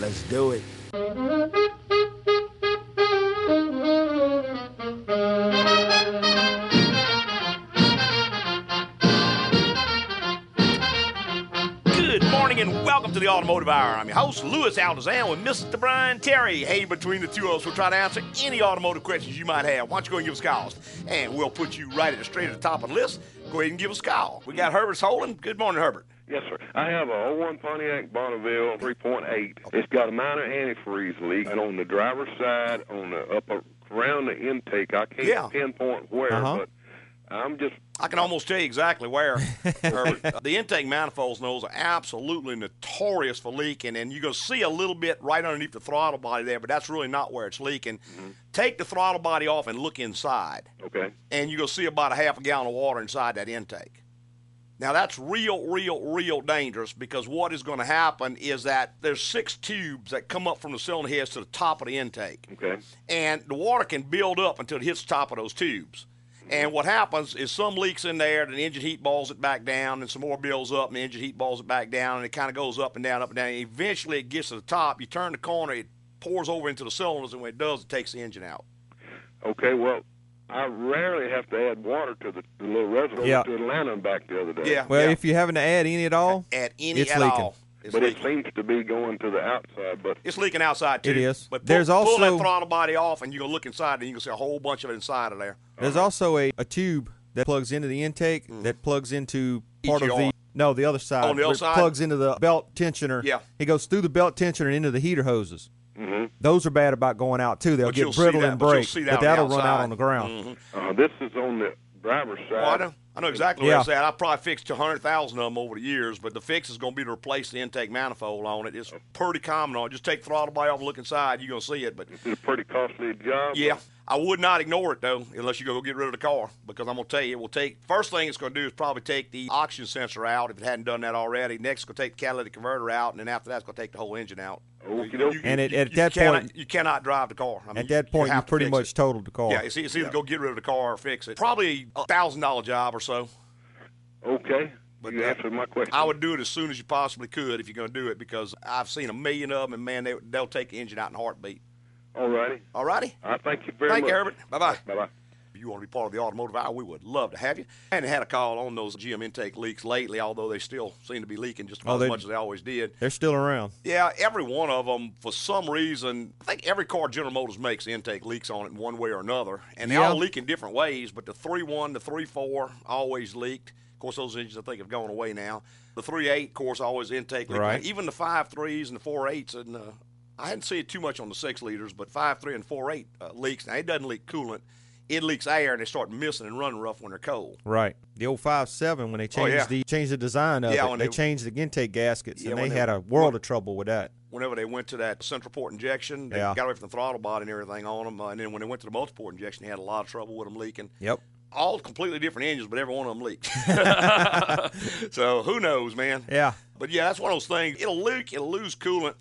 Let's do it. Good morning and welcome to the Automotive Hour. I'm your host, Louis Altazan, with Mr. Brian Terry. Hey, between the two of us, we'll try to answer any automotive questions you might have. Why don't you go and give us a call? And we'll put you right at the straight at the top of the list. Go ahead and give us a call. We got Herbert Holden. Good morning, Herbert. Yes, sir. I have a 01 Pontiac Bonneville 3.8. It's got a minor antifreeze leak, and on the driver's side, on the upper around the intake, I can't Yeah. pinpoint where, Uh-huh. but I'm just I can almost tell you exactly where. The intake manifolds those are absolutely notorious for leaking, and you're going to see a little bit right underneath the throttle body there, but that's really not where it's leaking. Take the throttle body off and look inside. okay. and you're going to see about a half a gallon of water inside that intake. Now, that's real, real, real dangerous because what is going to happen is that there's six tubes that come up from the cylinder heads to the top of the intake. Okay. And the water can build up until it hits the top of those tubes. And what happens is some leaks in there, then the engine heat balls it back down, and some more builds up, and the engine heat balls it back down, and it kind of goes up and down, up and down. And eventually, it gets to the top. You turn the corner, it pours over into the cylinders, and when it does, it takes the engine out. Okay. Well, I rarely have to add water to the, the little reservoir Yeah. to Atlanta and back the other day. Yeah. Well, if you're having to add any at all, At any It's at leaking. all. It's But it leaking. seems to be going to the outside. But It's leaking outside too. It is. But pull, There's pull also- that throttle body off, and you go look inside, and you can see a whole bunch of it inside of there. there's uh-huh. also a, a tube that plugs into the intake mm. that plugs into part of the no the other side. On the other side? plugs into the belt tensioner. Yeah. it goes through the belt tensioner and into the heater hoses. Hmm Those are bad about going out too. They'll But get brittle that- and break, see that but that'll run out on the ground. Mhm. uh, this is on the driver's side. Oh, I know. I know exactly Yeah. where it's at. I probably fixed 100,000 of them over the years, but the fix is going to be to replace the intake manifold on it. It's pretty common on it. Just take the throttle body off and look inside. You're going to see it. But It's a pretty costly job. yeah, I would not ignore it though, unless you go get rid of the car, because I'm going to tell you, it will take. First thing it's going to do is probably take the oxygen sensor out if it hadn't done that already. Next, it's going to take the catalytic converter out, and then after that, it's going to take the whole engine out. Okey-doke. And at- at you that cannot, point- you cannot drive the car. I mean, At that point, you, have pretty fix much it. totaled the car. Yeah, it's, it's either go get rid of the car or fix it. Probably a thousand dollar job or so. Okay. But you that- answered my question. I would do it as soon as you possibly could if you're going to do it because I've seen a million of them, and man, they, they'll take the engine out in a heartbeat. All righty. All righty? I thank you very Thank much. you, Herbert. Bye bye. Bye bye. If you want to be part of the automotive hour, we would love to have you. And had a call on those GM intake leaks lately, although they still seem to be leaking just about Oh, as much as they always did. They're still around. Yeah, every one of them, for some reason, I think every car General Motors makes intake leaks on it in one way or another, and they Yeah. all leak in different ways. But the three one, the three four, always leaked. Of course, those engines I think have gone away now. The three eight, of course, always intake leak. Right. Even the five threes and the four eights, and uh, I hadn't seen it too much on the six liters, but five three and four eight uh, leaks. Now it doesn't leak coolant. It leaks air, and they start missing and running rough when they're cold. Right. The old five seven when they changed Oh, yeah. the changed the design of Yeah, it, when they, they- changed the intake gaskets, Yeah, and they they- had a world of trouble with that. whenever they went to that central port injection, they Yeah. got away from the throttle body and everything on them. Uh, and then when they went to the multi-port injection, they had a lot of trouble with them leaking. Yep. All completely different engines, but every one of them leaked. so who knows, man? Yeah. But yeah, that's one of those things. It'll leak, it'll lose coolant.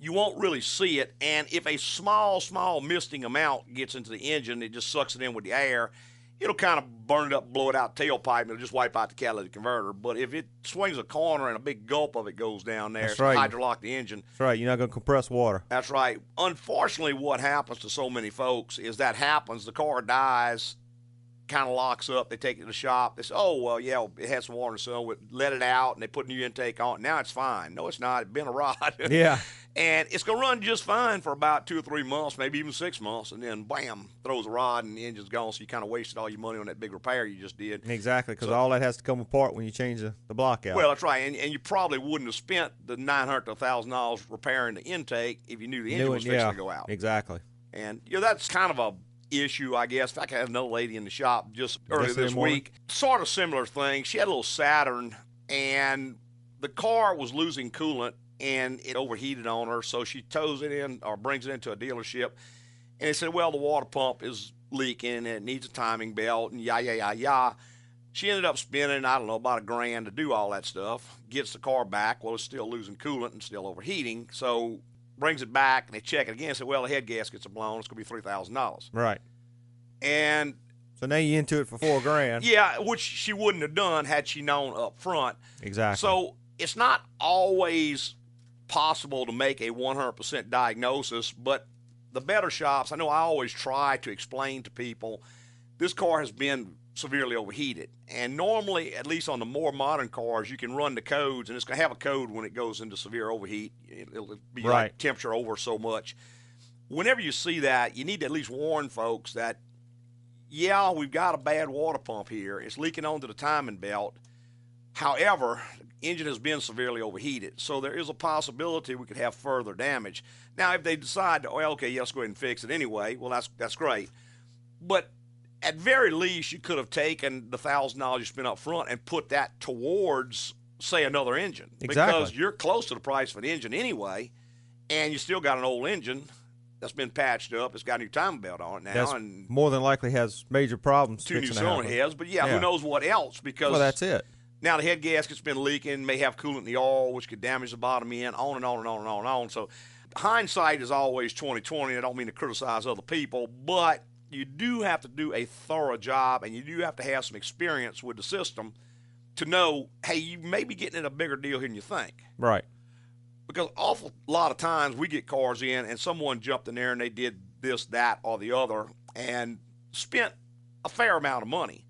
You won't really see it. And if a small, small misting amount gets into the engine, it just sucks it in with the air. It'll kind of burn it up, blow it out tailpipe, and it'll just wipe out the catalytic converter. But if it swings a corner and a big gulp of it goes down there, That's right. hydrolock the engine. That's right. You're not going to compress water. That's right. Unfortunately, what happens to so many folks is that happens. The car dies, kind of locks up. They take it to the shop. They say, "Oh well, yeah, it had some water, so we let it out, and they put a new intake on. Now it's fine. No, it's not. It's been a rod. Yeah. and it's gonna run just fine for about two or three months, maybe even six months, and then bam, throws a rod, and the engine's gone. So you kind of wasted all your money on that big repair you just did. Exactly, because So- all that has to come apart when you change the, the block out. Well, that's right, and, and you probably wouldn't have spent the nine hundred to thousand dollars repairing the intake if you knew the engine Knew was it, fixing yeah, to go out. Exactly. And you know that's kind of a issue, I guess. In fact, I had another lady in the shop just earlier this morning? week. Sort of similar thing. She had a little Saturn, and the car was losing coolant, and it overheated on her. So she tows it in or brings it into a dealership, and they said, "Well, the water pump is leaking, and it needs a timing belt, and yah yah yah yah." She ended up spending, I don't know, about a grand to do all that stuff. Gets the car back. Well, it's still losing coolant and still overheating. So brings it back and they check it again. And say, well, the head gaskets are blown. It's going to be three thousand dollars. Right. And So now you into it for four grand. yeah, which she wouldn't have done had she known up front. Exactly. So it's not always possible to make a 100% diagnosis, but the better shops, I know I always try to explain to people this car has been severely overheated. And normally, at least on the more modern cars, you can run the codes, and it's going to have a code when it goes into severe overheat. It'll be Right. like temperature over so much. Whenever you see that, you need to at least warn folks that, yeah, we've got a bad water pump here. It's leaking onto the timing belt. However, the engine has been severely overheated, so there is a possibility we could have further damage. Now, if they decide, to, oh, okay, yeah, let's go ahead and fix it anyway, well, that's that's great. But at very least, you could have taken the thousand dollars you spent up front and put that towards, say, another engine, Exactly. because you're close to the price of an engine anyway, and you still got an old engine that's been patched up. It's got a new timing belt on it now, That's and more than likely has major problems. two new cylinder heads. But yeah, Yeah. who knows what else? Because Well, that's it. now the head gasket's been leaking, may have coolant in the oil, which could damage the bottom end, on and on and on and on and on. So hindsight is always 2020. I don't mean to criticize other people, but you do have to do a thorough job and you do have to have some experience with the system to know, hey, you may be getting in a bigger deal here than you think. Right. Because awful lot of times we get cars in and someone jumped in there and they did this, that, or the other and spent a fair amount of money.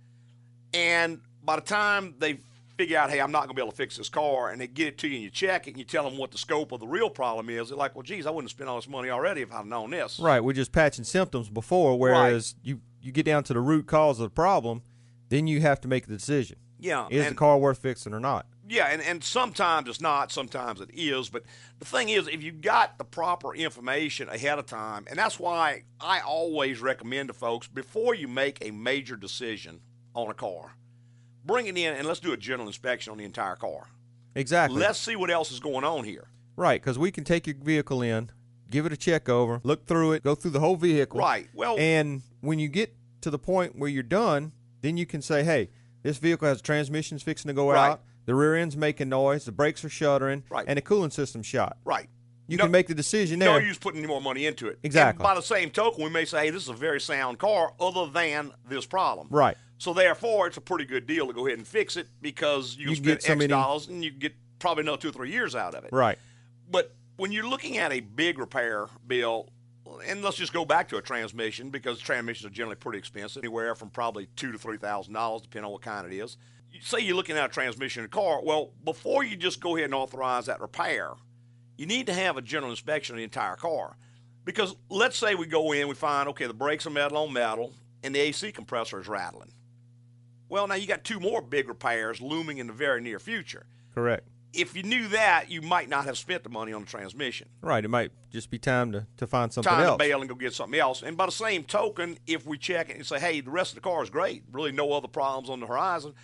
And by the time they figure out, hey, I'm not going to be able to fix this car, and they get it to you and you check it and you tell them what the scope of the real problem is, they're like, well, geez, I wouldn't have spent all this money already if I'd known this. Right. We're just patching symptoms before, whereas you you get down to the root cause of the problem, then you have to make the decision: Yeah. is and- the car worth fixing or not? Yeah, and, and sometimes it's not, sometimes it is. But the thing is, if you've got the proper information ahead of time, and that's why I always recommend to folks before you make a major decision on a car, bring it in and let's do a general inspection on the entire car. Exactly. Let's see what else is going on here. Right, because we can take your vehicle in, give it a check over, look through it, go through the whole vehicle. Right. Well, And when you get to the point where you're done, then you can say, hey, this vehicle has transmissions fixing to go Right. out, the rear end's making noise, the brakes are shuddering, Right. and the cooling system's shot. right. You No- can make the decision there. No use putting any more money into it. Exactly. And by the same token, we may say, hey, this is a very sound car other than this problem. Right. So therefore, it's a pretty good deal to go ahead and fix it because you, You can can get spend X many- dollars and you get probably another two or three years out of it. Right. But when you're looking at a big repair bill, and let's just go back to a transmission because transmissions are generally pretty expensive, anywhere from probably two to three thousand dollars, depending on what kind it is. Say you're looking at a transmission in a car. Well, before you just go ahead and authorize that repair, you need to have a general inspection of the entire car. Because let's say we go in, we find okay, the brakes are metal on metal, and the AC compressor is rattling. Well, now you got two more big repairs looming in the very near future. Correct. If you knew that, you might not have spent the money on the transmission. Right. It might just be time to, to find something Time else. to bail and go get something else. And by the same token, if we check it and say, hey, the rest of the car is great, really no other problems on the horizon,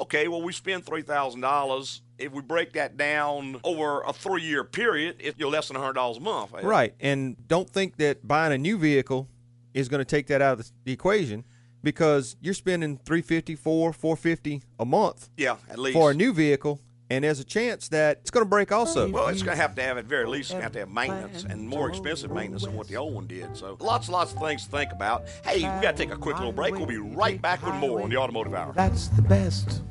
okay, well, we spend $3,000. If we break that down over a three year period, it's you're less than $100 a month. Right. And don't think that buying a new vehicle is going to take that out of the, the equation because you're spending 350 4 450 a month Yeah, at least. for a new vehicle and there's a chance that it's going to break also. Well, it's going to have to have, at very least, it's going to have to have maintenance and more expensive maintenance than what the old one did. So, lots and lots of things to think about. Hey, we got to take a quick little break. We'll be right back with more on the Automotive Hour. That's the best.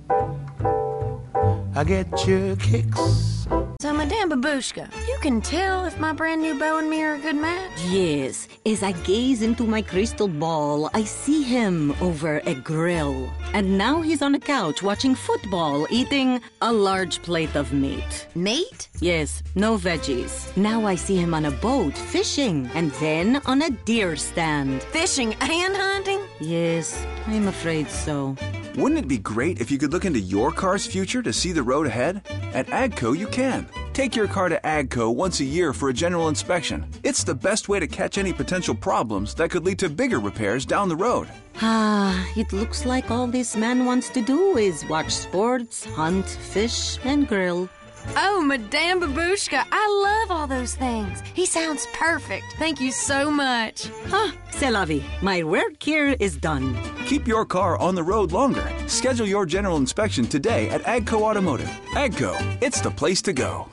I get your kicks. So, Madame Babushka, you can tell if my brand new beau and me are a good match? Yes, as I gaze into my crystal ball, I see him over a grill. And now he's on a couch watching football, eating a large plate of meat. Meat? Yes, no veggies. Now I see him on a boat fishing, and then on a deer stand. Fishing and hunting? Yes, I'm afraid so. Wouldn't it be great if you could look into your car's future to see the road ahead? At AGCO, you can. Take your car to AGCO once a year for a general inspection. It's the best way to catch any potential problems that could lead to bigger repairs down the road. Ah, it looks like all this man wants to do is watch sports, hunt, fish, and grill. Oh, Madame Babushka, I love all those things. He sounds perfect. Thank you so much. Ah, c'est la vie. My work here is done. Keep your car on the road longer. Schedule your general inspection today at AGCO Automotive. AGCO, it's the place to go.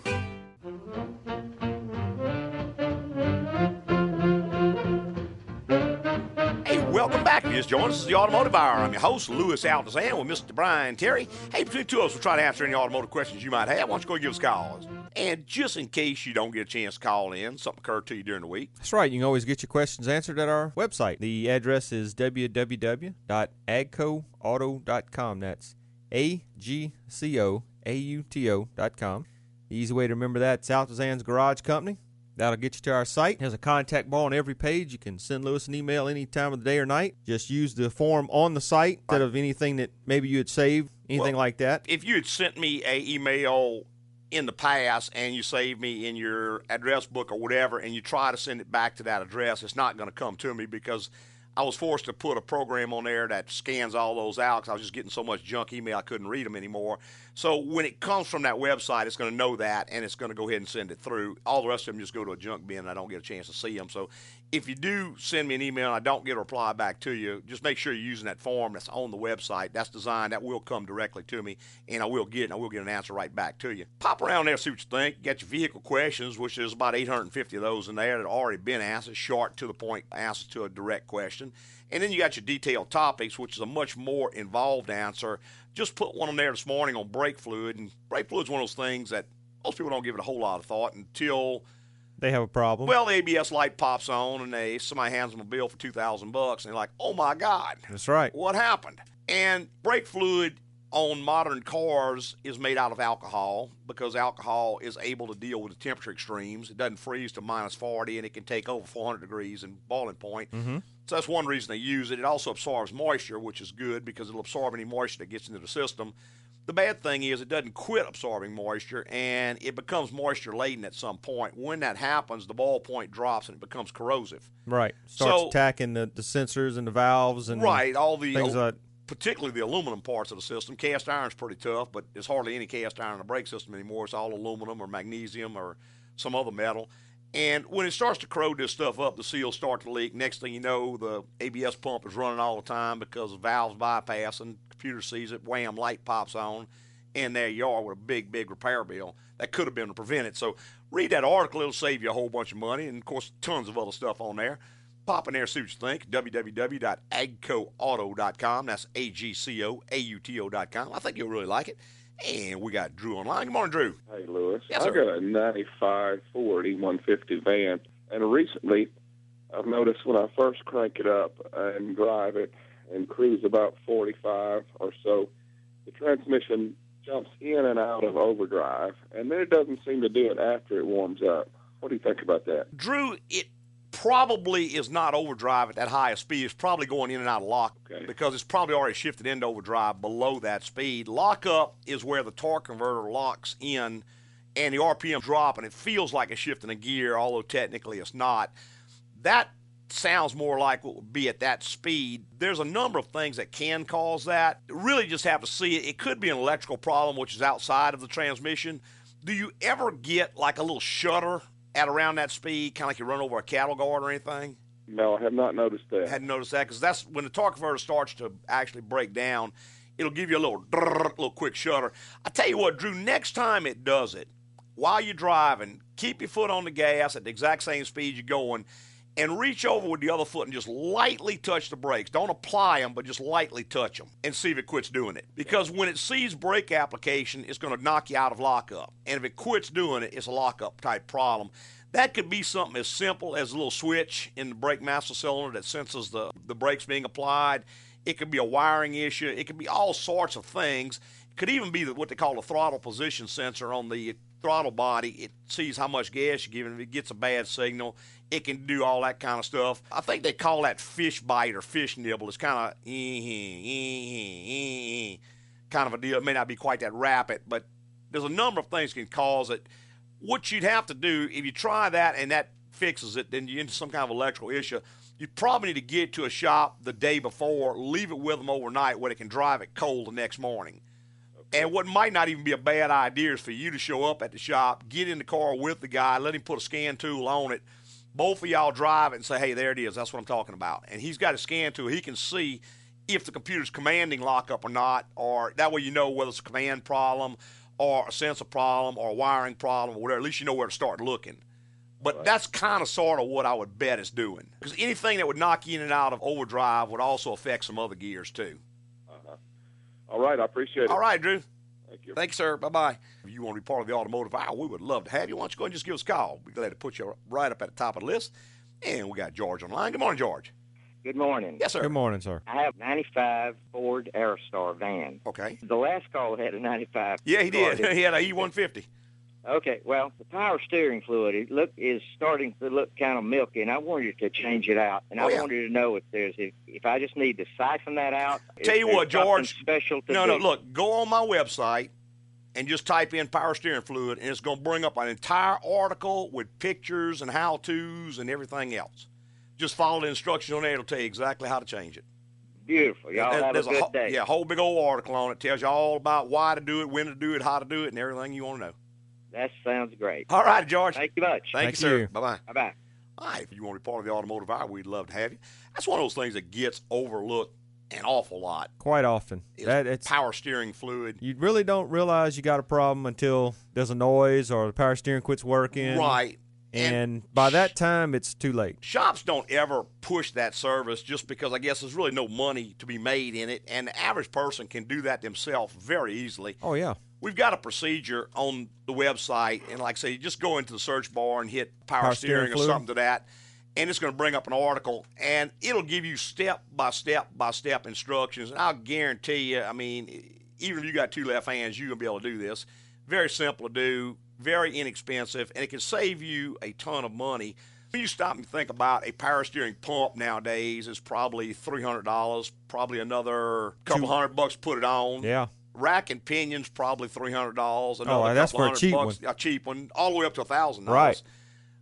Just joined us, is the Automotive Hour. I'm your host, Louis Altazan, with Mr. Brian Terry. Hey, between the two of us, we'll try to answer any automotive questions you might have. Why don't you go give us a call? And just in case you don't get a chance to call in, something occurred to you during the week, That's right. You can always get your questions answered at our website. The address is www.agcoauto.com. That's A G C O A U T O.com. Easy way to remember that, it's Altazan's Garage Company. That'll get you to our site. There's a contact bar on every page. You can send Louis an email any time of the day or night. Just use the form on the site instead of anything that maybe you had saved, anything Well, like that. if you had sent me a email in the past and you saved me in your address book or whatever and you try to send it back to that address it's not going to come to me because i was forced to put a program on there that scans all those out because i was just getting so much junk email i couldn't read them anymore so when it comes from that website it's going to know that and it's going to go ahead and send it through. All the rest of them just go to a junk bin and i don't get a chance to see them so if you do send me an email and i don't get a reply back to you just make sure you're using that form that's on the website. That's designed. That will come directly to me and i will get it and i will get an answer right back to you. Pop around there see what you think. Got your vehicle questions which is about 850 of those in there that already been answered short to the point answers to a direct question. And then you got your detailed topics which is a much more involved answer just put one on there this morning on brake fluid and brake fluid is one of those things that most people don't give it a whole lot of thought until They have a problem. well, the ABS light pops on, and they somebody hands them a bill for two thousand bucks, and they're like, "Oh my God, That's right. what happened?" And brake fluid on modern cars is made out of alcohol because alcohol is able to deal with the temperature extremes. It doesn't freeze to minus forty, and it can take over four hundred degrees in boiling point. Mm-hmm. So that's one reason they use it. It also absorbs moisture, which is good because it'll absorb any moisture that gets into the system. The bad thing is it doesn't quit absorbing moisture and it becomes moisture laden at some point. When that happens, the boil point drops and it becomes corrosive. Right. Starts So- attacking the, the sensors and the valves and Right, all the things like particularly the aluminum parts of the system. Cast iron's pretty tough, but there's hardly any cast iron in the brake system anymore. It's all aluminum or magnesium or some other metal. And when it starts to corrode this stuff up, the seals start to leak. Next thing you know, the ABS pump is running all the time because the valves bypassing. Computer sees it, wham, light pops on, and there you are with a big, big repair bill that could have been prevented. So read that article; it'll save you a whole bunch of money, and of course, tons of other stuff on there. Pop in there, see what you think. www.agcoauto.com. That's A G C O A U T O.com. I think you'll really like it. And we got Drew online. Good morning, Drew. Hey, Louis. Yes, I got a 95 Ford E150 van, and recently I've noticed when I first crank it up and drive it and cruise about 45 or so, the transmission jumps in and out of overdrive, and then it doesn't seem to do it after it warms up. What do you think about that? Drew, it probably is not overdrive at that high a speed. It's probably going in and out of lock Okay. because it's probably already shifted into overdrive below that speed. Lockup is where the torque converter locks in and the RPM drop, and it feels like it's shifting a gear, although technically it's not. That sounds more like what would be at that speed. There's a number of things that can cause that. Really just have to see it. It could be an electrical problem, which is outside of the transmission. Do you ever get like a little shudder at around that speed, kind of like you run over a cattle guard or anything? No, I have not noticed that. I hadn't noticed that because that's when the torque converter starts to actually break down. It'll give you a little little quick shudder. I tell you what, Drew. Next time it does it, while you're driving, keep your foot on the gas at the exact same speed you're going, and reach over with the other foot and just lightly touch the brakes. Don't apply them, but just lightly touch them and see if it quits doing it. Because when it sees brake application, it's going to knock you out of lockup. And if it quits doing it, it's a lockup type problem. That could be something as simple as a little switch in the brake master cylinder that senses the, the brakes being applied. It could be a wiring issue. It could be all sorts of things. It could even be what they call a throttle position sensor on the throttle body. It sees how much gas you're giving. If it gets a bad signal, it can do all that kind of stuff. I think they call that fish bite or fish nibble. It's kind of kind of a deal. It may not be quite that rapid, but there's a number of things can cause it. What you'd have to do if you try that and that fixes it, then you're into some kind of electrical issue. You probably need to get to a shop the day before, leave it with them overnight where they can drive it cold the next morning. And what might not even be a bad idea is for you to show up at the shop, get in the car with the guy, let him put a scan tool on it. Both of y'all drive it and say, hey, there it is. That's what I'm talking about. And he's got a scan tool. He can see if the computer's commanding lockup or not, or that way you know whether it's a command problem or a sensor problem or a wiring problem or whatever. At least you know where to start looking. But that's kind of sort of what I would bet it's doing. Because anything that would knock you in and out of overdrive would also affect some other gears too. Uh-huh. All right, I appreciate it. All right, Drew. Thank you. Thank you, sir. Bye bye. If you want to be part of the automotive hour, we would love to have you. Why don't you go and just give us a call? We'd be glad to put you right up at the top of the list. And we got George on the line. Good morning, George. Good morning. Yes, sir. Good morning, sir. I have a 95 Ford Aerostar van. Okay. The last call had a 95. Yeah, he did. He had a E150. Okay, well, the power steering fluid it look is starting to look kind of milky, and I wanted to change it out. And Oh, I yeah. wanted to know if there's if, if I just need to siphon that out. Tell you what, George. Special No, do. no, look, go on my website and just type in power steering fluid, and it's going to bring up an entire article with pictures and how to's and everything else. Just follow the instructions on there. It'll tell you exactly how to change it. Beautiful. Y'all There- have a good whole, day. Yeah, a whole big old article on it. Tells you all about why to do it, when to do it, how to do it, and everything you want to know. That sounds great. All right, George. Thank you much. Thank, Thank you, sir. you. Bye bye. Bye bye. All right, if you want to be part of the automotive hour, we'd love to have you. That's one of those things that gets overlooked an awful lot. Quite often. Is That it's power steering fluid. you really don't realize you got a problem until there's a noise or the power steering quits working. Right. And, by that time, it's too late. shops don't ever push that service just because I guess there's really no money to be made in it, and the average person can do that themselves very easily. Oh yeah. We've got a procedure on the website, and like I say, you just go into the search bar and hit power, Power steering, steering or something to that, and it's going to bring up an article, and it'll give you step by step by step instructions. And I'll guarantee you, I mean, even if you got two left hands, you're going to be able to do this. Very simple to do, very inexpensive, and it can save you a ton of money. When you stop and think about a power steering pump nowadays, it's probably three hundred dollars, probably another couple hundred bucks put it on Yeah. Rack and pinions probably three hundred dollars. Oh, that's for a cheap bucks, one. A cheap one, all the way up to a thousand. Right.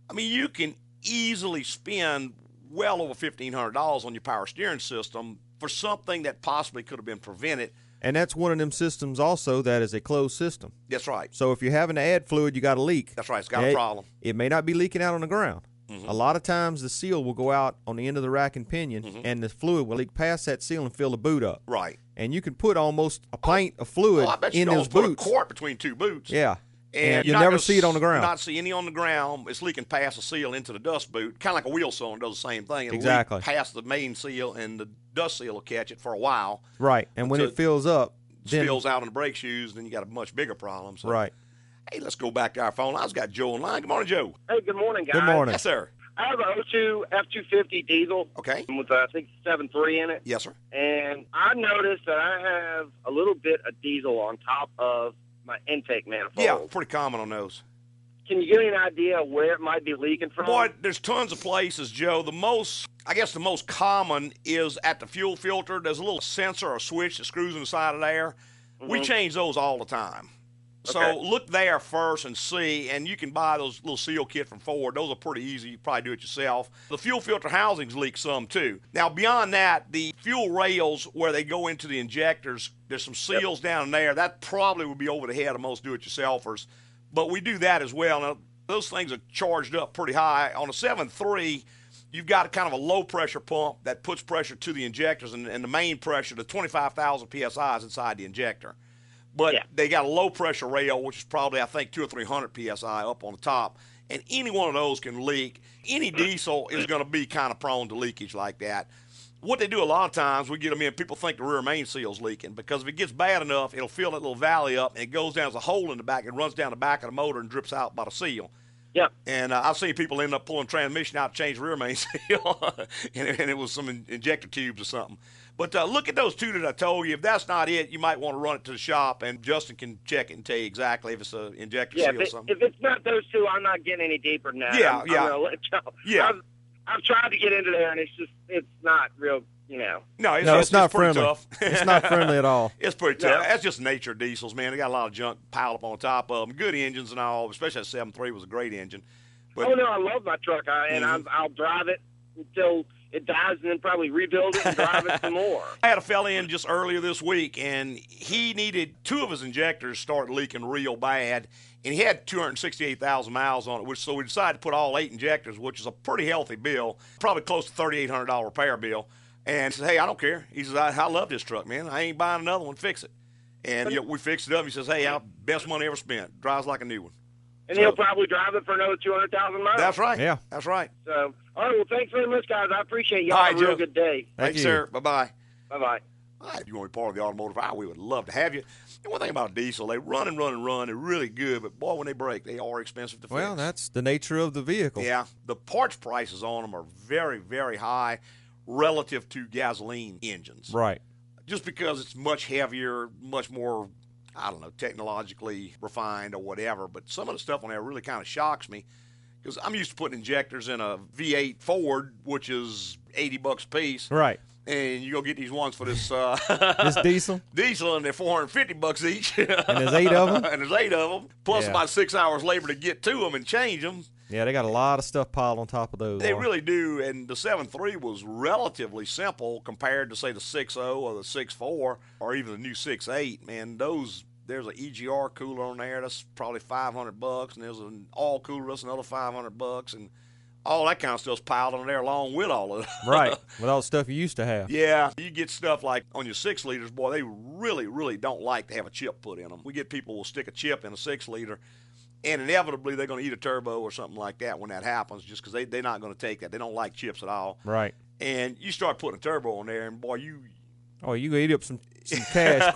I mean, you can easily spend well over fifteen hundred dollars on your power steering system for something that possibly could have been prevented. And that's one of them systems also that is a closed system. That's right. So if you're having to add fluid, you got a leak. That's right. It's got a problem. Mm-hmm. It may not be leaking out on the ground. A lot of times the seal will go out on the end of the rack and pinion, and the fluid will leak past that seal and fill the boot up. Right. And you can put almost a pint of fluid Oh, I bet you in can those almost put a boots. quart between two boots. Yeah. And you'll you're never see it on the ground. Not see any on the ground. It's leaking past the seal into the dust boot, kind of like a wheel cylinder does the same thing. It'll leak Exactly. past the main seal, and the dust seal will catch it for a while. Right. And when it fills up, then spills out on the brake shoes, then you got a much bigger problem. So. right. Hey, let's go back to our phone. I've got Joe online. Good morning, Joe. Hey, good morning, guys. Good morning. Yes, sir. I have an 02 F250 diesel Okay. with, uh, I think, 7.3 in it. Yes, sir. And I noticed that I have a little bit of diesel on top of my intake manifold. Yeah, pretty common on those. Can you give me an idea where it might be leaking from? Boy, there's tons of places, Joe. The most, I guess, the most common is at the fuel filter. There's a little sensor or switch that screws inside of there. We change those all the time. So. Okay. look there first and see, and you can buy those little seal kit from Ford. Those are pretty easy. You probably do it yourself. The fuel filter housings leak some too. Now beyond that, the fuel rails where they go into the injectors, there's some seals down there. That probably would be over the head of most do-it-yourselfers, but we do that as well. Now those things are charged up pretty high on a 7.3 you've got kind of a low pressure pump that puts pressure to the injectors, and, and the main pressure, the 25,000 psi, is inside the injector. But Yeah. they got a low pressure rail, which is probably I think two or three hundred psi up on the top, and any one of those can leak. Any diesel is going to be kind of prone to leakage like that. What they do a lot of times, we get them in. People think the rear main seal's leaking because if it gets bad enough, it'll fill that little valley up and it goes down as a hole in the back and runs down the back of the motor and drips out by the seal. Yeah. And uh, I've seen people end up pulling transmission out to change rear main seal, and, it- and it was some in- injector tubes or something. But uh, look at those two that I told you. If that's not it, you might want to run it to the shop, and Justin can check it and tell you exactly if it's an injector Yeah, seal if, or it, something. if it's not those two, I'm not getting any deeper than that. Yeah, I'm, yeah. I'm gonna let y'all- Yeah. I've, I've tried to get into there, and it's just it's not real. You know. no, it's, No, it's not pretty friendly. tough. It's not friendly at all. It's pretty No. tough. That's just nature of diesels, man. They got a lot of junk piled up on top of them. Good engines and all, especially that 7.3 was a great engine. But oh no, I love my truck, I, and Mhm. I'm, I'll drive it until it dies, and then probably rebuild it and drive it some more. I had a fella in just earlier this week, and he needed two of his injectors start leaking real bad, and he had 268,000 miles on it, which so we decided to put all eight injectors, which is a pretty healthy bill, probably close to $3,800 repair bill. And he said, "Hey, I don't care." He says, "I, I love this truck, man. I ain't buying another one. Fix it." And you know, we fixed it up. He says, "Hey, I, best money ever spent. Drives like a new one." And So- he'll probably drive it for another two hundred thousand miles. That's right. Yeah. that's right. So, all right. Well, thanks very much, guys. I appreciate y'all. All right, Have a real Joe. good day. Thank Thanks, you. sir. Bye bye. Bye bye. Ah, Hi, if you want to be part of the automotive hour, we would love to have you. And one thing about diesel, they run and run and run. They're really good, but boy, when they break, they are expensive to fix. Well, that's the nature of the vehicle. Yeah, the parts prices on them are very, very high relative to gasoline engines. Right. Just because it's much heavier, much more, I don't know, technologically refined or whatever. But some of the stuff on there really kind of shocks me because I'm used to putting injectors in a V8 Ford, which is 80 bucks a piece. Right. And you go get these ones for this uh, This diesel? diesel, and they're 450 bucks each. and there's eight of them. and there's eight of them, plus Yeah. about six hours labor to get to them and change them. Yeah, they got a lot of stuff piled on top of those. They really do, and the seven three was relatively simple compared to say the 6.0 or the six four or even the new six eight. Man, those there's an EGR cooler on there that's probably 500 bucks, and there's an oil cooler that's another 500 bucks, and all that kind of stuff's piled on there along with all of it. right with all the stuff you used to have. Yeah, you get stuff like on your six liters, boy, they really, really don't like to have a chip put in them. We get people will stick a chip in a six liter, and inevitably they're going to eat a turbo or something like that when that happens, just because they they're not going to take that. They don't like chips at all. Right. And you start putting a turbo on there, and boy, you Oh, you can eat up some some cash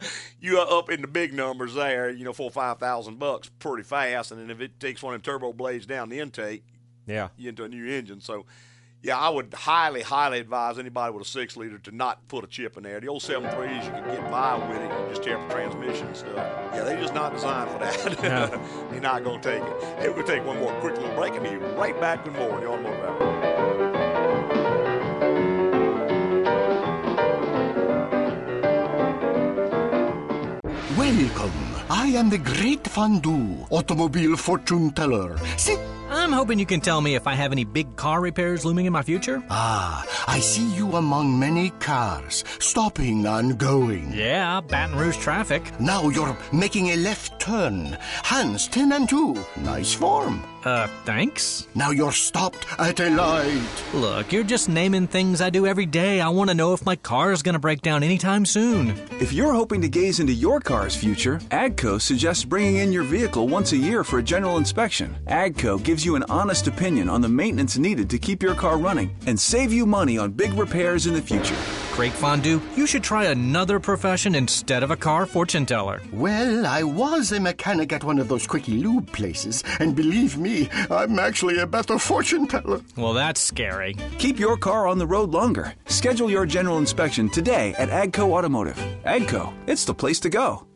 quick. you are up in the big numbers there. You know, four or five thousand bucks pretty fast, and then if it takes one of them turbo blades down the intake, Yeah. you into a new engine. So, yeah, I would highly, highly advise anybody with a six liter to not put a chip in there. The old seven threes, you can get by with it. You just tear up the transmission and stuff. Yeah, they're just not designed for that. No. they're not going to take it. Hey, to take one more quick little break and be right back with more on the Automotive Hour. Welcome. I am the great Fandu, automobile fortune teller. Sit. I'm hoping you can tell me if I have any big car repairs looming in my future. Ah, I see you among many cars, stopping and going. Yeah, Baton Rouge traffic. Now you're making a left turn. Hands 10 and 2. Nice form. Uh, thanks. Now you're stopped at a light. Look, you're just naming things I do every day. I want to know if my car is going to break down anytime soon. If you're hoping to gaze into your car's future, AGCO suggests bringing in your vehicle once a year for a general inspection. AGCO gives you an honest opinion on the maintenance needed to keep your car running and save you money on big repairs in the future. Great fondue, you should try another profession instead of a car fortune teller. Well, I was a mechanic at one of those quickie lube places, and believe me, I'm actually a better fortune teller. Well, that's scary. Keep your car on the road longer. Schedule your general inspection today at AGCO Automotive. AGCO, it's the place to go.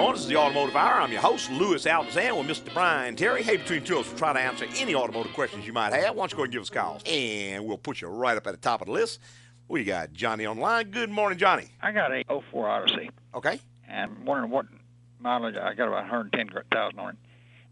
Welcome back. If you just joined us, this is the Automotive Hour. I'm your host, Louis Altazan, with Mr. Brian Terry. Hey, between two of us, we'll try to answer any automotive questions you might have. Why don't you go ahead and give us a call? And we'll put you right up at the top of the list. We got Johnny online. Good morning, Johnny. I got a 04 Odyssey. Okay. And I'm wondering what mileage. I got about 110,000 on it.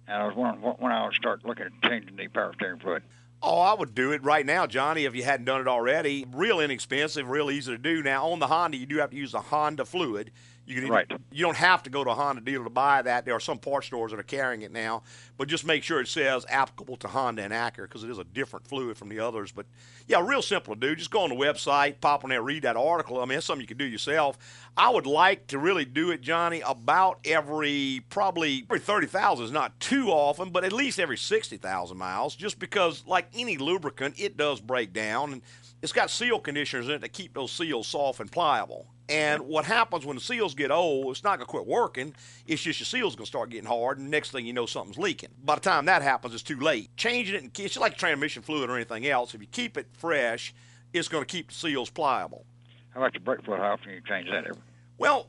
And I was wondering what, when I would start looking at changing the power steering fluid. Oh, I would do it right now, Johnny, if you hadn't done it already. Real inexpensive, real easy to do. Now, on the Honda, you do have to use the Honda fluid. You can either, Right. You don't have to go to a Honda dealer to buy that. There are some parts stores that are carrying it now, but just make sure it says applicable to Honda and Acura because it is a different fluid from the others. But yeah, real simple to do. Just go on the website, pop on there, read that article. I mean, it's something you can do yourself. I would like to really do it, Johnny, about every probably every thirty thousand is not too often, but at least every sixty thousand miles. Just because, like any lubricant, it does break down and it's got seal conditioners in it to keep those seals soft and pliable. And what happens when the seals get old, it's not going to quit working. It's just your seals going to start getting hard, and next thing you know, something's leaking. By the time that happens, it's too late. Changing it, it's just like transmission fluid or anything else. If you keep it fresh, it's going to keep the seals pliable. How about the brake fluid? How often you change that? Every? Well,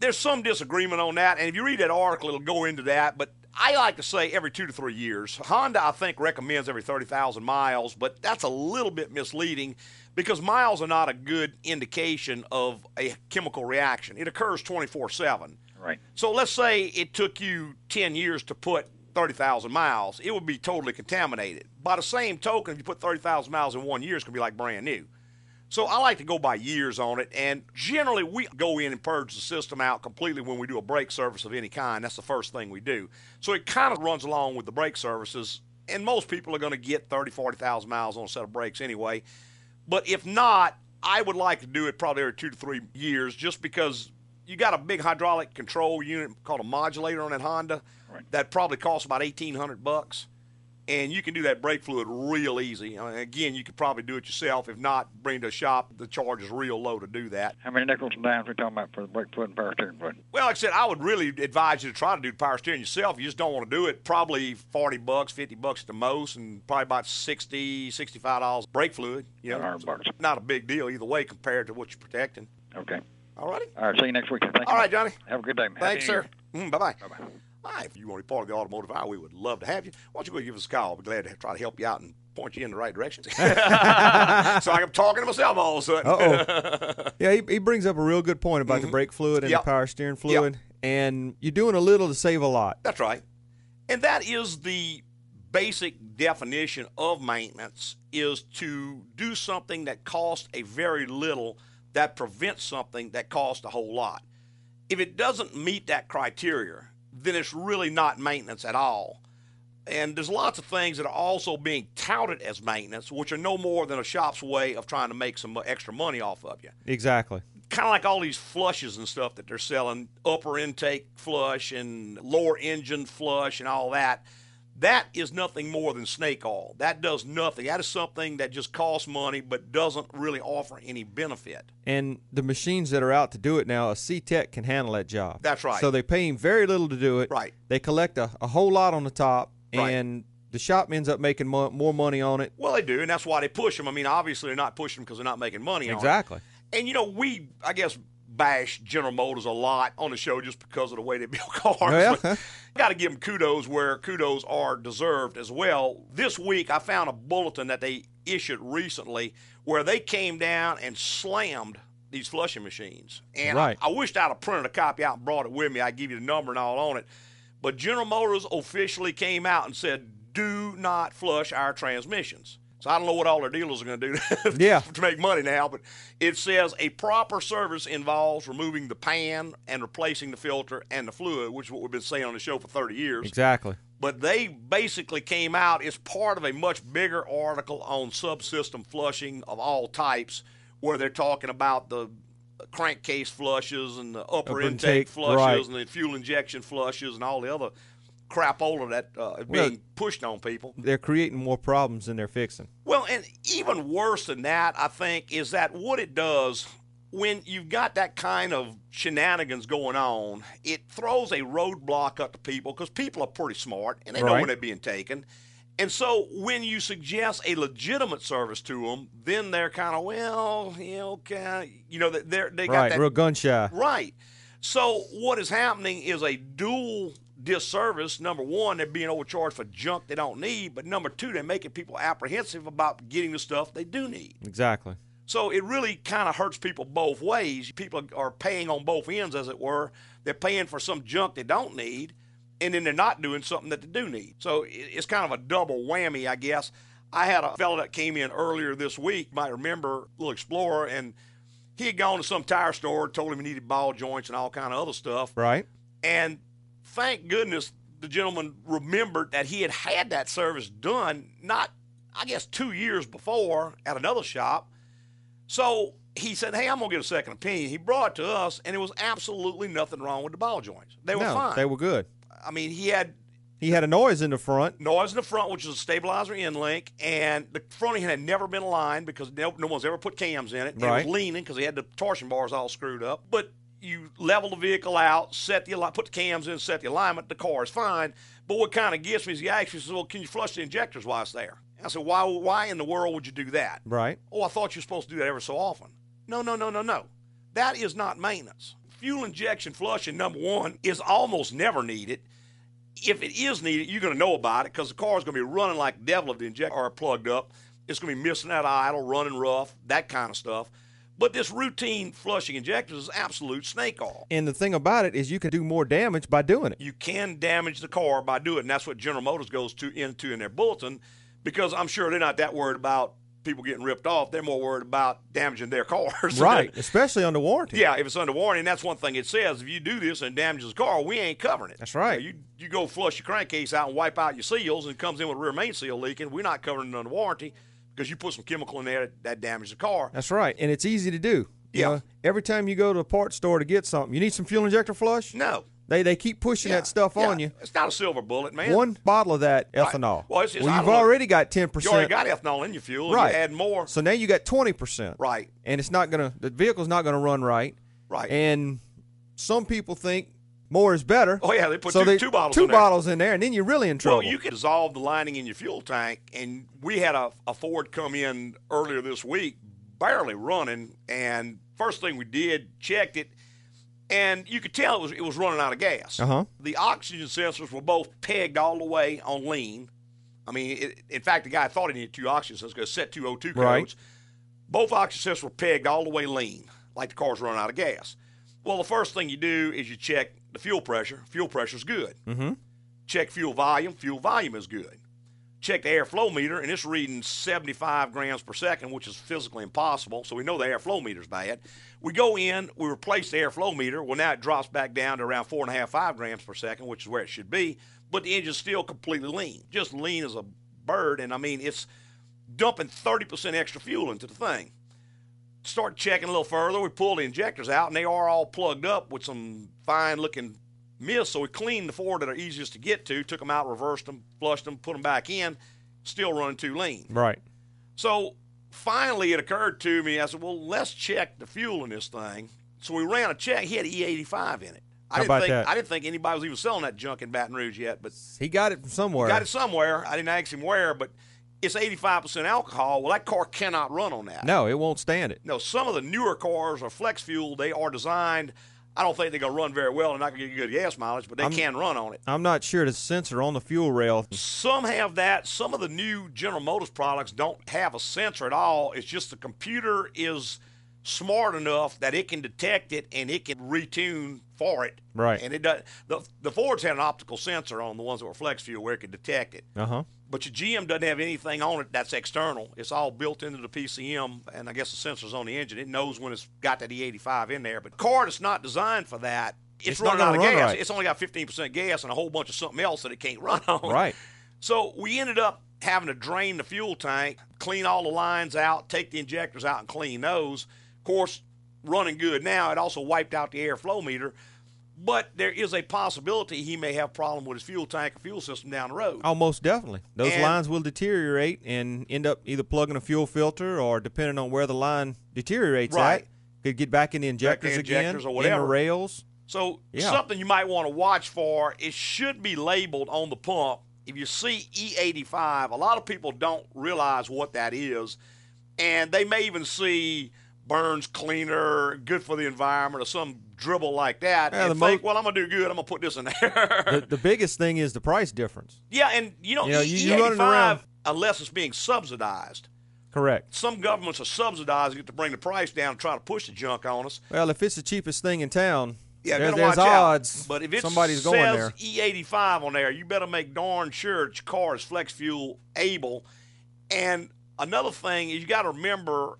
there's some disagreement on that, and if you read that article, it'll go into that. But I like to say every two to three years. Honda, I think, recommends every 30,000 miles, but that's a little bit misleading because miles are not a good indication of a chemical reaction. It occurs 24 7. Right. So let's say it took you 10 years to put 30,000 miles, it would be totally contaminated. By the same token, if you put 30,000 miles in one year, it's going to be like brand new. So I like to go by years on it, and generally we go in and purge the system out completely when we do a brake service of any kind. That's the first thing we do. So it kind of runs along with the brake services, and most people are going to get 30, 40,000 miles on a set of brakes anyway. But if not, I would like to do it probably every two to three years just because you got a big hydraulic control unit called a modulator on that Honda that probably costs about eighteen hundred bucks, and you can do that brake fluid real easy. I mean, again, you could probably do it yourself. If not, bring it to a shop. The charge is real low to do that. How many nickels and dimes are we talking about for the brake fluid and power steering fluid? Well, like I said, I would really advise you to try to do the power steering yourself. You just don't want to do it. Probably 40 bucks, 50 bucks at the most, and probably about 60 $65 brake fluid. You know, bucks. Not a big deal either way compared to what you're protecting. Okay. All righty. All right. See you next week. Thank you. All right, Johnny. Have a good day. man. Thanks, sir. Mm, bye bye. Bye bye. Hi, if you want to be part of the automotive hour, we would love to have you. Why don't you go give us a call? I'll be glad to try to help you out and point you in the right direction. so I'm talking to myself all of a sudden. Uh-oh. yeah, he, he brings up a real good point about the brake fluid and Mm-hmm. Yep. the power steering fluid, and you're doing a little to save a lot. That's right. And that is the basic definition of maintenance is to do something that costs a very little that prevents something that costs a whole lot. If it doesn't meet that criteria, then it's really not maintenance at all. And there's lots of things that are also being touted as maintenance, which are no more than a shop's way of trying to make some extra money off of you Exactly. kind of like all these flushes and stuff that they're selling upper intake flush and lower engine flush and all that that is nothing more than snake oil that does nothing that is something that just costs money but doesn't really offer any benefit And the machines that are out to do it now, a C-Tech can handle that job. That's right. So they pay him very little to do it. Right. They collect a, a whole lot on the top, Right. and the shop ends up making mo- more money on it. well they do and that's why they push them i mean obviously they're not pushing them because they're not making money on it. Exactly. And you know, we I guess bash General Motors a lot on the show just because of the way they build cars. Oh, yeah? Got to give them kudos where kudos are deserved as well. This week, I found a bulletin that they issued recently where they came down and slammed these flushing machines. And Right. I, I wished I'd have printed a copy out and brought it with me. I'd give you the number and all on it. But General Motors officially came out and said, do not flush our transmissions. So I don't know what all their dealers are going to do Yeah. to make money now, but it says a proper service involves removing the pan and replacing the filter and the fluid, which is what we've been saying on the show for 30 years. Exactly. But they basically came out as part of a much bigger article on subsystem flushing of all types, where they're talking about the crankcase flushes and the upper, Upper intake, intake, flushes right. and the fuel injection flushes and all the other crapola that uh, is Well- being pushed on people. They're creating more problems than they're fixing. Well, and even worse than that, I think, is that what it does when you've got that kind of shenanigans going on, it throws a roadblock up to people because people are pretty smart and they know when they're being taken. And so when you suggest a legitimate service to them, then they're kind of, well, yeah, okay. You know, they're, they got Right. that Real gun shy. Right. So what is happening is a dual disservice. Number one, they're being overcharged for junk they don't need, but number two, they're making people apprehensive about getting the stuff they do need. Exactly. So it really kind of hurts people both ways. People are paying on both ends, as it were. They're paying for some junk they don't need, and then they're not doing something that they do need. So it's kind of a double whammy, I guess. I had a fellow that came in earlier this week, might remember, little explorer, and he had gone to some tire store, told him he needed ball joints and all kind of other stuff. Right. And thank goodness the gentleman remembered that he had had that service done, not, I guess, two years before at another shop. So he said, Hey, I'm going to get a second opinion. He brought it to us, and it was absolutely nothing wrong with the ball joints. They were no, fine. they were good. I mean, he had He had a noise in the front. noise in the front, which is a stabilizer end link, and the front end had never been aligned because no, no one's ever put cams in it. It Right. was leaning because he had the torsion bars all screwed up. But you level the vehicle out, set the put the cams in, set the alignment. The car is fine. But what kind of gets me is he actually says, "Well, can you flush the injectors while it's there?" I said, "Why? Why in the world would you do that?" Right. Oh, I thought you were supposed to do that ever so often. No, no, no, no, no. That is not maintenance. Fuel injection flushing, number one, is almost never needed. If it is needed, you're going to know about it because the car is going to be running like the devil if the injectors are plugged up. It's going to be missing that idle, running rough, that kind of stuff. But this routine flushing injectors is absolute snake oil. And the thing about it is, you can do more damage by doing it. You can damage the car by doing it, and that's what General Motors goes to into in their bulletin, because I'm sure they're not that worried about people getting ripped off. They're more worried about damaging their cars. Right. Especially under warranty. Yeah, if it's under warranty, and that's one thing it says. If you do this and it damages the car, we ain't covering it. That's right. You, know, you you go flush your crankcase out and wipe out your seals, and it comes in with a rear main seal leaking. We're not covering it under warranty because you put some chemical in there that, that damaged the car. That's right. And it's easy to do. You Yeah. know, every time you go to a parts store to get something, you need some fuel injector flush. No. They they keep pushing that stuff on you. It's not a silver bullet, man. One bottle of that ethanol. Well, it's- it's- I you've don't know. already got ten percent. You already got ethanol in your fuel. right. You add more. So now you got twenty percent. Right. And it's not gonna. The vehicle's not gonna run right. Right. And some people think more is better. Oh, yeah, they put so two- they, two bottles Two in there. bottles in there, and then you're really in trouble. Well, you can dissolve the lining in your fuel tank, and we had a, a Ford come in earlier this week, barely running, and first thing we did, checked it, and you could tell it was it was running out of gas. Uh-huh. The oxygen sensors were both pegged all the way on lean. I mean, it, in fact, the guy thought he needed two oxygen sensors because set 202 codes. Right. Both oxygen sensors were pegged all the way lean, like the car's running out of gas. Well, the first thing you do is you check the fuel pressure. Fuel pressure is good. Mm-hmm. Check fuel volume. Fuel volume is good. Check the airflow meter, and it's reading 75 grams per second, which is physically impossible. So we know the airflow meter's bad. We go in, we replace the airflow meter. Well, now it drops back down to around four and a half, five grams per second, which is where it should be. But the engine's still completely lean, just lean as a bird. And I mean, it's dumping 30% extra fuel into the thing. Start checking a little further. We pull the injectors out, and they are all plugged up with some fine looking mist. So we cleaned the four that are easiest to get to, took them out, reversed them, flushed them, put them back in, still running too lean. Right. So finally, it occurred to me. I said, "Well, let's check the fuel in this thing." So we ran a check. He had E85 in it. I How didn't about think that? I didn't think anybody was even selling that junk in Baton Rouge yet, but He got it from somewhere. got it somewhere. I didn't ask him where, but it's 85% alcohol. Well, that car cannot run on that. No, it won't stand it. No, some of the newer cars are flex fuel. They are designed. I don't think they're going to run very well. They're not going to get good gas mileage, but they I'm- can run on it. I'm not sure the sensor on the fuel rail. Some have that. Some of the new General Motors products don't have a sensor at all. It's just the computer is smart enough that it can detect it and it can retune for it. Right. And it does. The, the Fords had an optical sensor on the ones that were flex fuel where it could detect it. Uh huh. But your GM doesn't have anything on it that's external. It's all built into the PCM, and I guess the sensor's on the engine. It knows when it's got that E85 in there. But car that's not designed for that, it's, It's running out of run gas. right. It's only got 15% gas and a whole bunch of something else that it can't run on. Right. So we ended up having to drain the fuel tank, clean all the lines out, take the injectors out, and clean those. Of course, running good now. It also wiped out the airflow meter. But there is a possibility he may have a problem with his fuel tank or fuel system down the road. Oh, most definitely. Those And- lines will deteriorate and end up either plugging a fuel filter or, depending on where the line deteriorates Right. at, could get back in the injectors, the injectors again, or in whatever. the rails. So Yeah. something you might want to watch for. It should be labeled on the pump. If you see E85, a lot of people don't realize what that is, and they may even see burns cleaner, good for the environment, or some dribble like that, Yeah, and think, well, I'm gonna do good. I'm gonna put this in there. the, the biggest thing is the price difference. yeah, and you know, You know, you- you're running E85, around- unless it's being subsidized. Correct. Some governments are subsidizing it to bring the price down and try to push the junk on us. Well, if it's the cheapest thing in town, Yeah, there- there's watch out. odds But if it somebody's going there. E85 on there, you better make darn sure your car is flex fuel able. And another thing is you got to remember,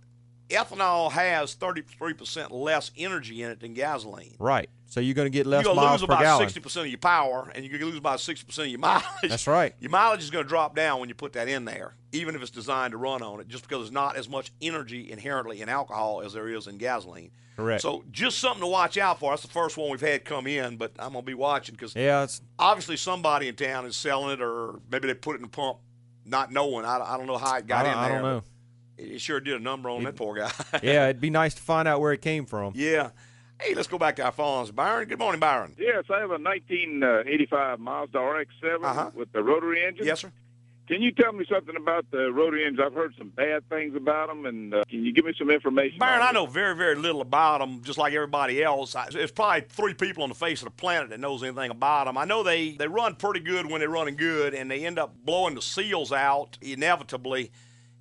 ethanol has 33% less energy in it than gasoline. Right. So you're going to get less you're gonna lose about gallon. 60% of your power, and you're going to lose about 60% of your mileage. That's right. Your mileage is going to drop down when you put that in there, even if it's designed to run on it, just because there's not as much energy inherently in alcohol as there is in gasoline. Correct. So just something to watch out for. That's the first one we've had come in, but I'm going to be watching because Yeah, it's obviously somebody in town is selling it, or maybe they put it in the pump not knowing. I, I don't know how it got in don't- I there. don't know. But It, it sure did a number on that poor guy. yeah, it'd be nice to find out where it came from. yeah. Hey, let's go back to our phones. Byron, good morning, Byron. Yes, I have a 1985 Mazda RX-7 Uh-huh. with the rotary engine. Yes, sir. Can you tell me something about the rotary engines? I've heard some bad things about them, and uh, can you give me some information? Byron, I know very, very little about them, just like everybody else. I, there's probably three people on the face of the planet that knows anything about them. I know they, they run pretty good when they're running good, and they end up blowing the seals out inevitably,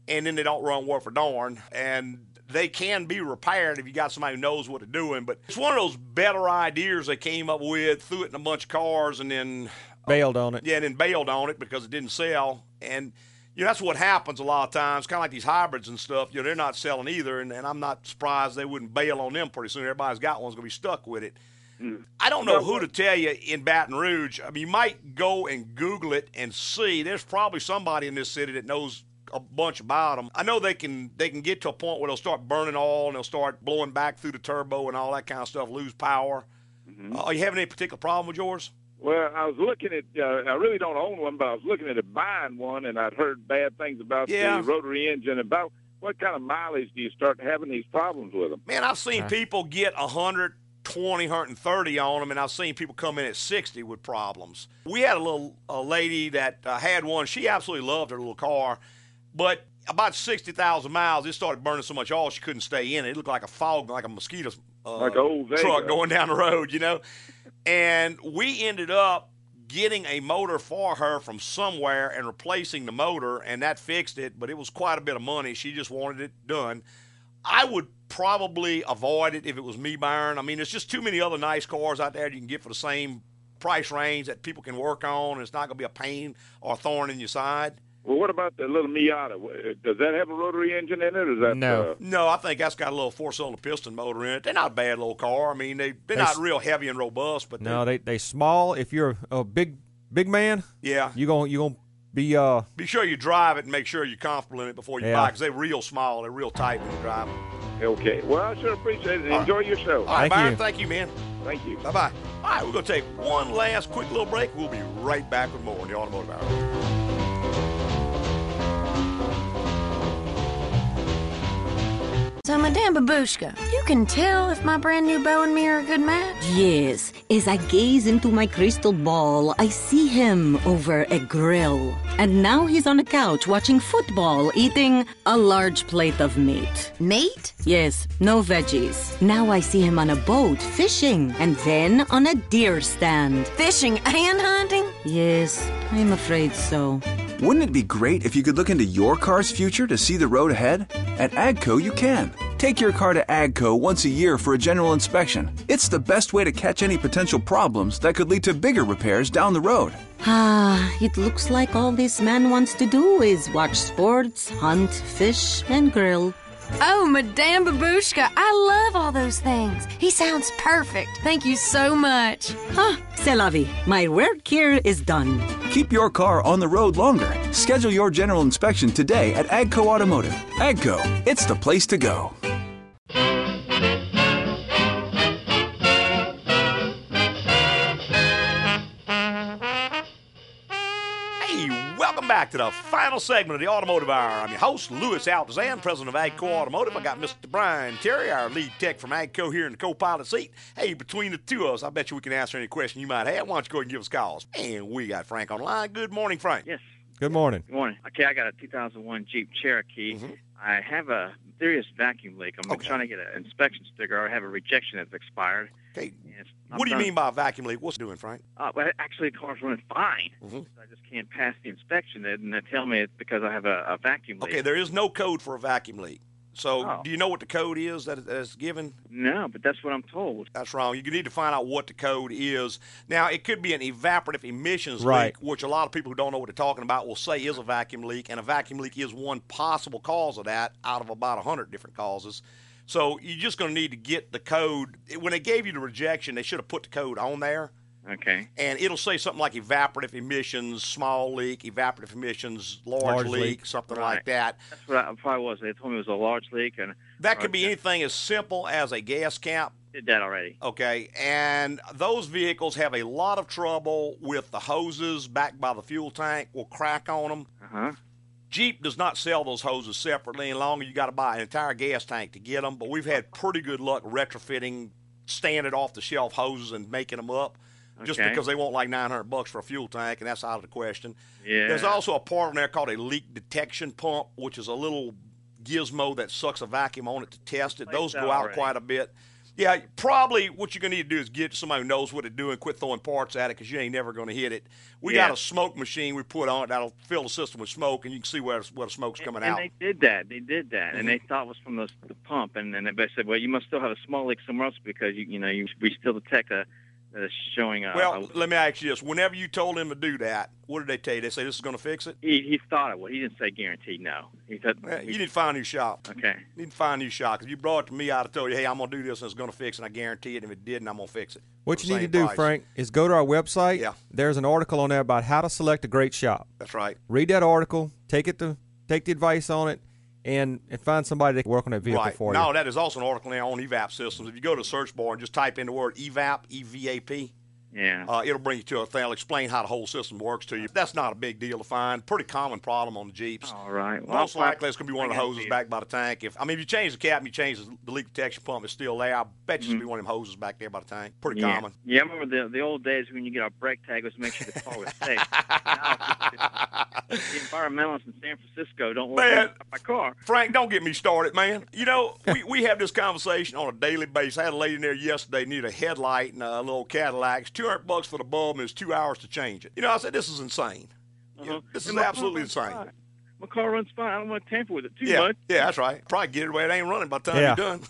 and then they don't run worth a darn. And they can be repaired if you got somebody who knows what they're doing. But it's one of those better ideas they came up with, threw it in a bunch of cars, and then uh, Bailed on it. yeah, and then bailed on it because it didn't sell. And you know that's what happens a lot of times. Kind of like these hybrids and stuff. You know they're not selling either, and, and I'm not surprised they wouldn't bail on them pretty soon. Everybody's got one's gonna be stuck with it. Mm-hmm. I don't know who to tell you in Baton Rouge. I mean, you might go and Google it and see. There's probably somebody in this city that knows a bunch about them. I know they can they can get to a point where they'll start burning oil and they'll start blowing back through the turbo and all that kind of stuff, lose power. Mm-hmm. Uh, are you having any particular problem with yours? Well, I was looking at. Uh, I really don't own one, but I was looking at it buying one, and I'd heard bad things about Yeah. the rotary engine. About what kind of mileage do you start having these problems with them? Man, I've seen people get 120, 130 on them, and I've seen people come in at 60 with problems. We had a little a lady that uh, had one. She absolutely loved her little car, but about 60,000 miles, it started burning so much oil she couldn't stay in it. It looked like a fog, like a mosquito uh, Like old truck going down the road, you know. And we ended up getting a motor for her from somewhere and replacing the motor, and that fixed it. But it was quite a bit of money. She just wanted it done. I would probably avoid it if it was me buying. I mean, there's just too many other nice cars out there you can get for the same price range that people can work on. And it's not going to be a pain or a thorn in your side. Well, what about the little Miata? Does that have a rotary engine in it? Or is that Uh, No, I think that's got a little four-cylinder piston motor in it. They're not a bad little car. I mean, they they're They not s- real heavy and robust, but No, they they small. If you're a big big man, Yeah. you going you gonna be uh be sure you drive it and make sure you're comfortable in it before you Yeah. buy because they're real small. They're real tight when you drive them. Okay. Well, I sure appreciate it. All right. Enjoy your show. All right, Byron, thank you, man. Thank you. Bye bye. All right, we're going to take one last quick little break. We'll be right back with more on the Automotive Hour. So, Madame Babushka, you can tell if my brand new beau and mirror are a good match? Yes, as I gaze into my crystal ball, I see him over a grill. And now he's on a couch watching football, eating a large plate of meat. Meat? Yes, no veggies. Now I see him on a boat fishing, and then on a deer stand. Fishing and hunting? Yes, I'm afraid so. Wouldn't it be great if you could look into your car's future to see the road ahead? At AGCO, you can. Take your car to AGCO once a year for a general inspection. It's the best way to catch any potential problems that could lead to bigger repairs down the road. Ah, it looks like all this man wants to do is watch sports, hunt, fish, and grill. Oh, Madame Babushka, I love all those things. He sounds perfect. Thank you so much. Ah, c'est la vie. My work here is done. Keep your car on the road longer. Schedule your general inspection today at AGCO Automotive. AGCO, it's the place to go. Back to the final segment of the Automotive Hour. I'm your host, Louis Altazan, president of AGCO Automotive. I got Mr. Brian Terry, our lead tech from AGCO, here in the co-pilot seat. Hey, between the two of us, I bet you we can answer any question you might have. Why don't you go ahead and give us calls? And we got Frank on line. Good morning, Frank. Yes. Good morning. Good morning. Okay, I got a 2001 Jeep Cherokee. Mm-hmm. I have a serious vacuum leak. I'm trying to get an inspection sticker. I have a rejection that's expired. Okay. Yes, What do you mean by a vacuum leak? What's it doing, Frank? Uh, well, actually, the car's running fine. Mm-hmm. I just can't pass the inspection, and they tell me it's because I have a, a vacuum leak. Okay, there is no code for a vacuum leak. So, Oh. do you know what the code is that that is given? No, but that's what I'm told. That's wrong. You need to find out what the code is. Now, it could be an evaporative emissions Right. leak, which a lot of people who don't know what they're talking about will say is a vacuum leak, and a vacuum leak is one possible cause of that out of about 100 different causes. So, you're just going to need to get the code. When they gave you the rejection, they should have put the code on there. Okay. And it'll say something like evaporative emissions, small leak, evaporative emissions, large, Large leak, leak. something Right. like that. That's what I probably was. They told me it was a large leak, and That could be anything as simple as a gas cap. did that already. Okay, and those vehicles have a lot of trouble with the hoses back by the fuel tank will crack on them. Uh-huh. Jeep does not sell those hoses separately. Any longer, you got to buy an entire gas tank to get them. But we've had pretty good luck retrofitting standard off the shelf hoses and making them up, just because they want like nine hundred bucks for a fuel tank, and that's out of the question. Yeah. There's also a part in there called a leak detection pump, which is a little gizmo that sucks a vacuum on it to test it. Those go out already. quite a bit. Yeah, probably what you're going to need to do is get somebody who knows what to do and quit throwing parts at it because you ain't never going to hit it. We Yeah. got a smoke machine we put on it that'll fill the system with smoke, and you can see where, where the smoke's coming and out. And they did that. They did that, and Mhm. they thought it was from the, the pump. And then they said, "Well, you must still have a small leak somewhere else because you, you know, you, we still detect a, a showing a." well, a, let me ask you this: Whenever you told him to do that, what did they tell you? They say this is going to fix it. he, he thought it would. He didn't say guaranteed. No, he said. Well, you need to find a new shop. Okay. You need to find a new shop. If you brought it to me, I'd have told you, hey, I'm going to do this and it's going to fix it. And I guarantee it. If it didn't, I'm going to fix it. What you need to do, price. Frank, is go to our website. Yeah. There's an article on there about how to select a great shop. That's right. Read that article, take it to take the advice on it, and, and find somebody that can work on that vehicle right. for no, you. No, that is also an article now on evap systems. If you go to the search bar and just type in the word evap, E V A P, Yeah. uh, it'll bring you to a thing. It'll explain how the whole system works to you. That's not a big deal to find. Pretty common problem on the Jeeps. All right. Well, Most likely, it's going to be one of the hoses back by the tank. If I mean, if you change the cap and you change the, the leak detection pump, it's still there. I bet you it's going to be one of them hoses back there by the tank. Pretty yeah. common. Yeah, I remember the the old days when you get a brake tag was to make sure the car was safe. now, the environmentalists in San Francisco don't want Man. to my car. Frank, don't get me started, man. You know, we, we have this conversation on a daily basis. I had a lady in there yesterday needed a headlight and a little Cadillac. It's 200 bucks for the bulb and it's two hours to change it. You know, I said, this is insane. You uh-huh. know, this is And my car absolutely insane. fine. My car runs fine. I don't want to tamper with it too Yeah, much. yeah, that's right. Probably get it away. It ain't running by the time Yeah. you're done.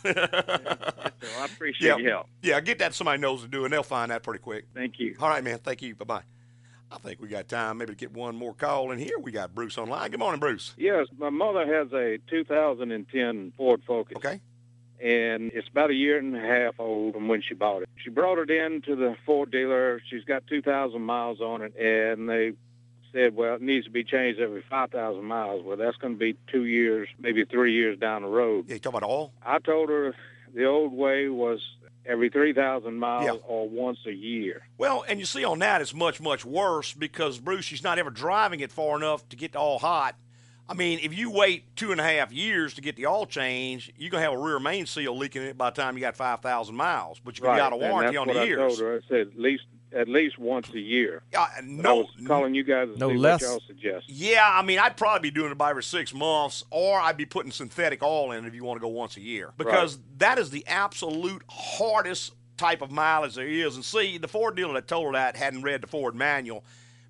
So I appreciate yeah, your help. yeah, get that somebody knows to do, and they'll find that pretty quick. Thank you. All right, man. Thank you. Bye bye. I think we got time maybe to get one more call in here. We got Bruce online. Good morning, Bruce. Yes, my mother has a 2010 Ford Focus. Okay. And it's about a year and a half old from when she bought it. She brought it in to the Ford dealer. She's got 2,000 miles on it, and they said, well, it needs to be changed every 5,000 miles. Well, that's going to be two years, maybe three years down the road. Yeah, you talking about all? I told her the old way was every 3,000 miles Yeah. or once a year. Well, and you see on that, it's much, much worse because Bruce, she's not ever driving it far enough to get all hot. I mean, if you wait two and a half years to get the oil change, you're gonna have a rear main seal leaking it by the time you got five thousand miles. But you right. of and warranty that's on what the I years. told her. I said at least at least once a year. Uh, But I no, was calling you guys to no see less. what y'all suggest. Yeah, I mean, I'd probably be doing it by every six months, or I'd be putting synthetic oil in if you want to go once a year, because that is the absolute hardest type of mileage there is. And see, the Ford dealer that told her that hadn't read the Ford manual,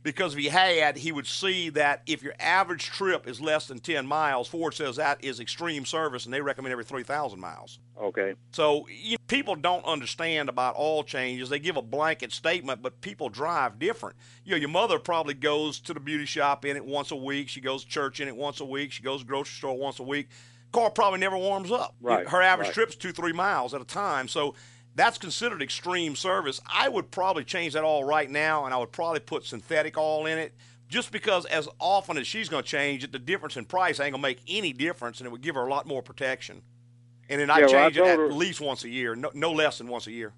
because if he had, he would see that if your average trip is less than ten miles, Ford says that is extreme service, and they recommend every three thousand miles. Okay. So you, people don't understand about oil changes. They give a blanket statement, but people drive different. You know, your mother probably goes to the beauty shop in it once a week. She goes to church in it once a week. She goes to the grocery store once a week. Car probably never warms up. Right, Her average right. trip's two, three miles at a time. So that's considered extreme service. I would probably change that all right now, and I would probably put synthetic oil in it. Just because as often as she's going to change it, the difference in price ain't going to make any difference, and it would give her a lot more protection. And then I Yeah, well, I change it at her- least once a year, no, no less than once a year.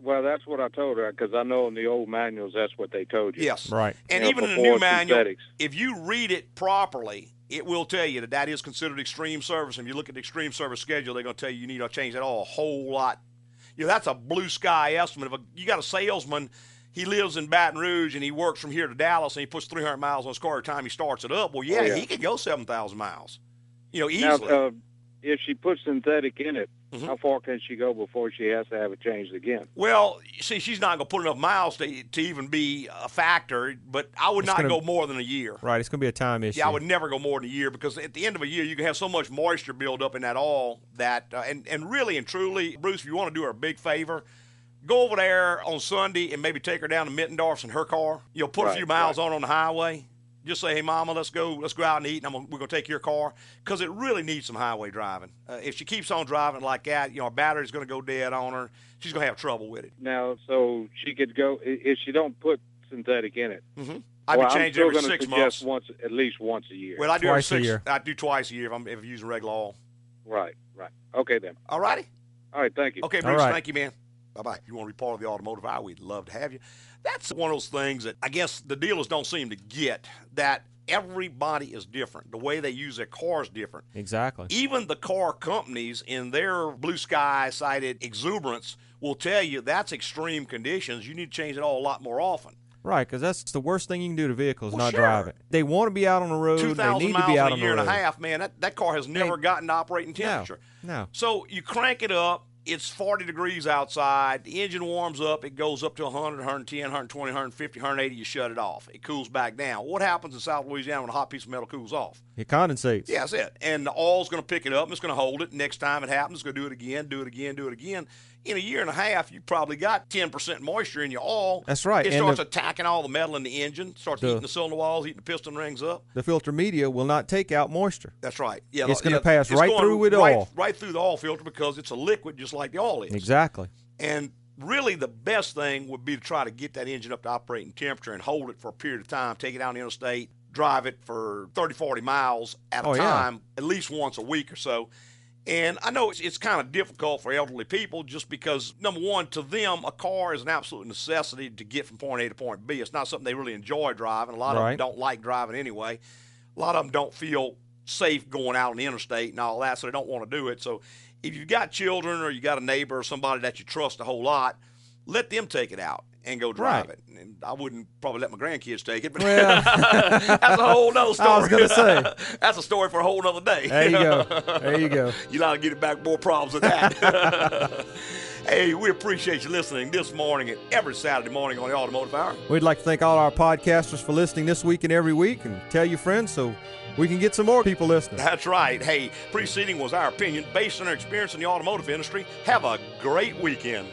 Well, that's what I told her because I know in the old manuals that's what they told you. Yes. Right. And You know, even in the new manual, synthetics. if you read it properly, it will tell you that that is considered extreme service. And if you look at the extreme service schedule, they're going to tell you you need to change that all a whole lot. You know, that's a blue sky estimate. If a, you got a salesman, he lives in Baton Rouge and he works from here to Dallas and he puts 300 miles on his car every time he starts it up. Well, yeah, Oh, yeah. he could go 7,000 miles. You know, Now, easily. uh, if she puts synthetic in it, Mm-hmm. how far can she go before she has to have it changed again? Well, you see, she's not going to put enough miles to, to even be a factor, but I would It's not gonna- go more than a year. Right, it's going to be a time issue. Yeah, I would never go more than a year because at the end of a year, you can have so much moisture build up in that oil that, uh, and, and really and truly, Bruce, if you want to do her a big favor, go over there on Sunday and maybe take her down to Middendorf's in her car. You know, put a few miles on on the highway. Just say, hey, Mama, let's go, let's go out and eat, and I'm gonna, we're going to take your car because it really needs some highway driving. Uh, if she keeps on driving like that, you know, her battery's going to go dead on her. She's going to have trouble with it. Now, so she could go if she don't put synthetic in it. Mm-hmm. I'd well, be I'm changing still every gonna six suggest months. once, at least once a year. Well, I do every Twice a six. year. I do twice a year if I'm if I'm using regular oil. Right, right. Okay then. All righty. All right, thank you. Okay, All Bruce, right. thank you, man. Bye bye. You want to be part of the automotive hour? We'd love to have you. That's one of those things that I guess the dealers don't seem to get that everybody is different. The way they use their car is different. Exactly. Even the car companies, in their blue sky sided exuberance, will tell you that's extreme conditions. You need to change it all a lot more often. Right, because that's the worst thing you can do to vehicles, Well, not sure. drive it. They want to be out on the road. Two They need miles to be out in a year and a half, man. That, that car has never gotten to operating temperature. No. So you crank it up. It's 40 degrees outside. The engine warms up. It goes up to 100, 110, 120, 150, 180. You shut it off. It cools back down. What happens in South Louisiana when a hot piece of metal cools off? It condensates. Yeah, that's it. And the oil's going to pick it up and it's going to hold it. Next time it happens, it's going to do it again, do it again, do it again. In a year and a half, you probably got 10% moisture in your oil. That's right. It And starts the- attacking all the metal in the engine, starts The- eating the cylinder walls, eating the piston rings up. The filter media will not take out moisture. That's right. Yeah, It's the- gonna yeah, pass right going through with right, oil. right through the oil filter because it's a liquid, just like the oil is. Exactly. And really, the best thing would be to try to get that engine up to operating temperature and hold it for a period of time. Take it out on the interstate, drive it for 30, 40 miles at a Oh, yeah. time, at least once a week or so. And I know it's, it's kind of difficult for elderly people just because, number one, to them, a car is an absolute necessity to get from point A to point B. It's not something they really enjoy driving. A lot of them don't like driving anyway. A lot of them don't feel safe going out on the interstate and all that, so they don't want to do it. So if you've got children or you've got a neighbor or somebody that you trust a whole lot, let them take it out and go drive Right. it. And I wouldn't probably let my grandkids take it, but Well. that's a whole nother story. I was gonna say. that's a story for a whole nother day. There you go. There you go. you ought to get it back more problems than that. hey, we appreciate you listening this morning and every Saturday morning on the Automotive Hour. We'd like to thank all our podcasters for listening this week and every week, and tell your friends so we can get some more people listening. That's right. Hey, preceding was our opinion based on our experience in the automotive industry. Have a great weekend.